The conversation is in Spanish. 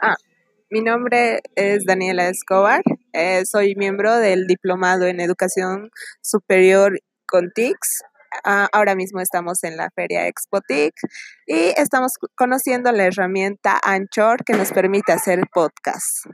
Ah, mi nombre es Daniela Escobar, eh, soy miembro del Diplomado en Educación Superior con TICS. Ah, ahora mismo estamos en la Feria Expo TIC y estamos conociendo la herramienta Anchor que nos permite hacer podcast.